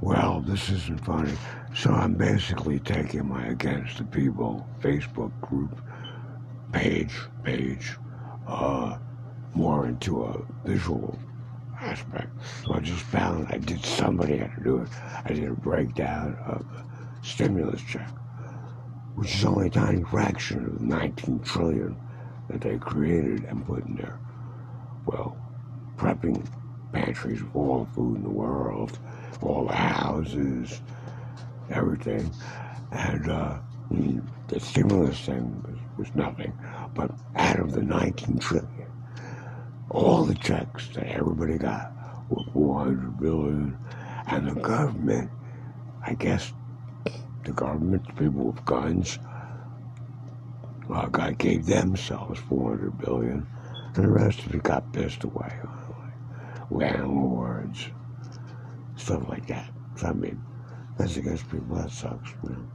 Well, this isn't funny. So I'm basically taking my Against the People Facebook group page, page, uh, more into a visual aspect. So I just found I did somebody had to do it. I did a breakdown of the stimulus check, which is only a tiny fraction of the 19 trillion that they created and put in there. Well, prepping pantries of all the food in the world, all the houses, everything. And uh, the stimulus thing was, was nothing. But out of the 19 trillion, all the checks that everybody got were 400 billion. And the government, I guess, the government, the people with guns, uh, God gave themselves 400 billion, and the rest of it got pissed away landlords, stuff like that. So, I mean, that's against people. That sucks, man.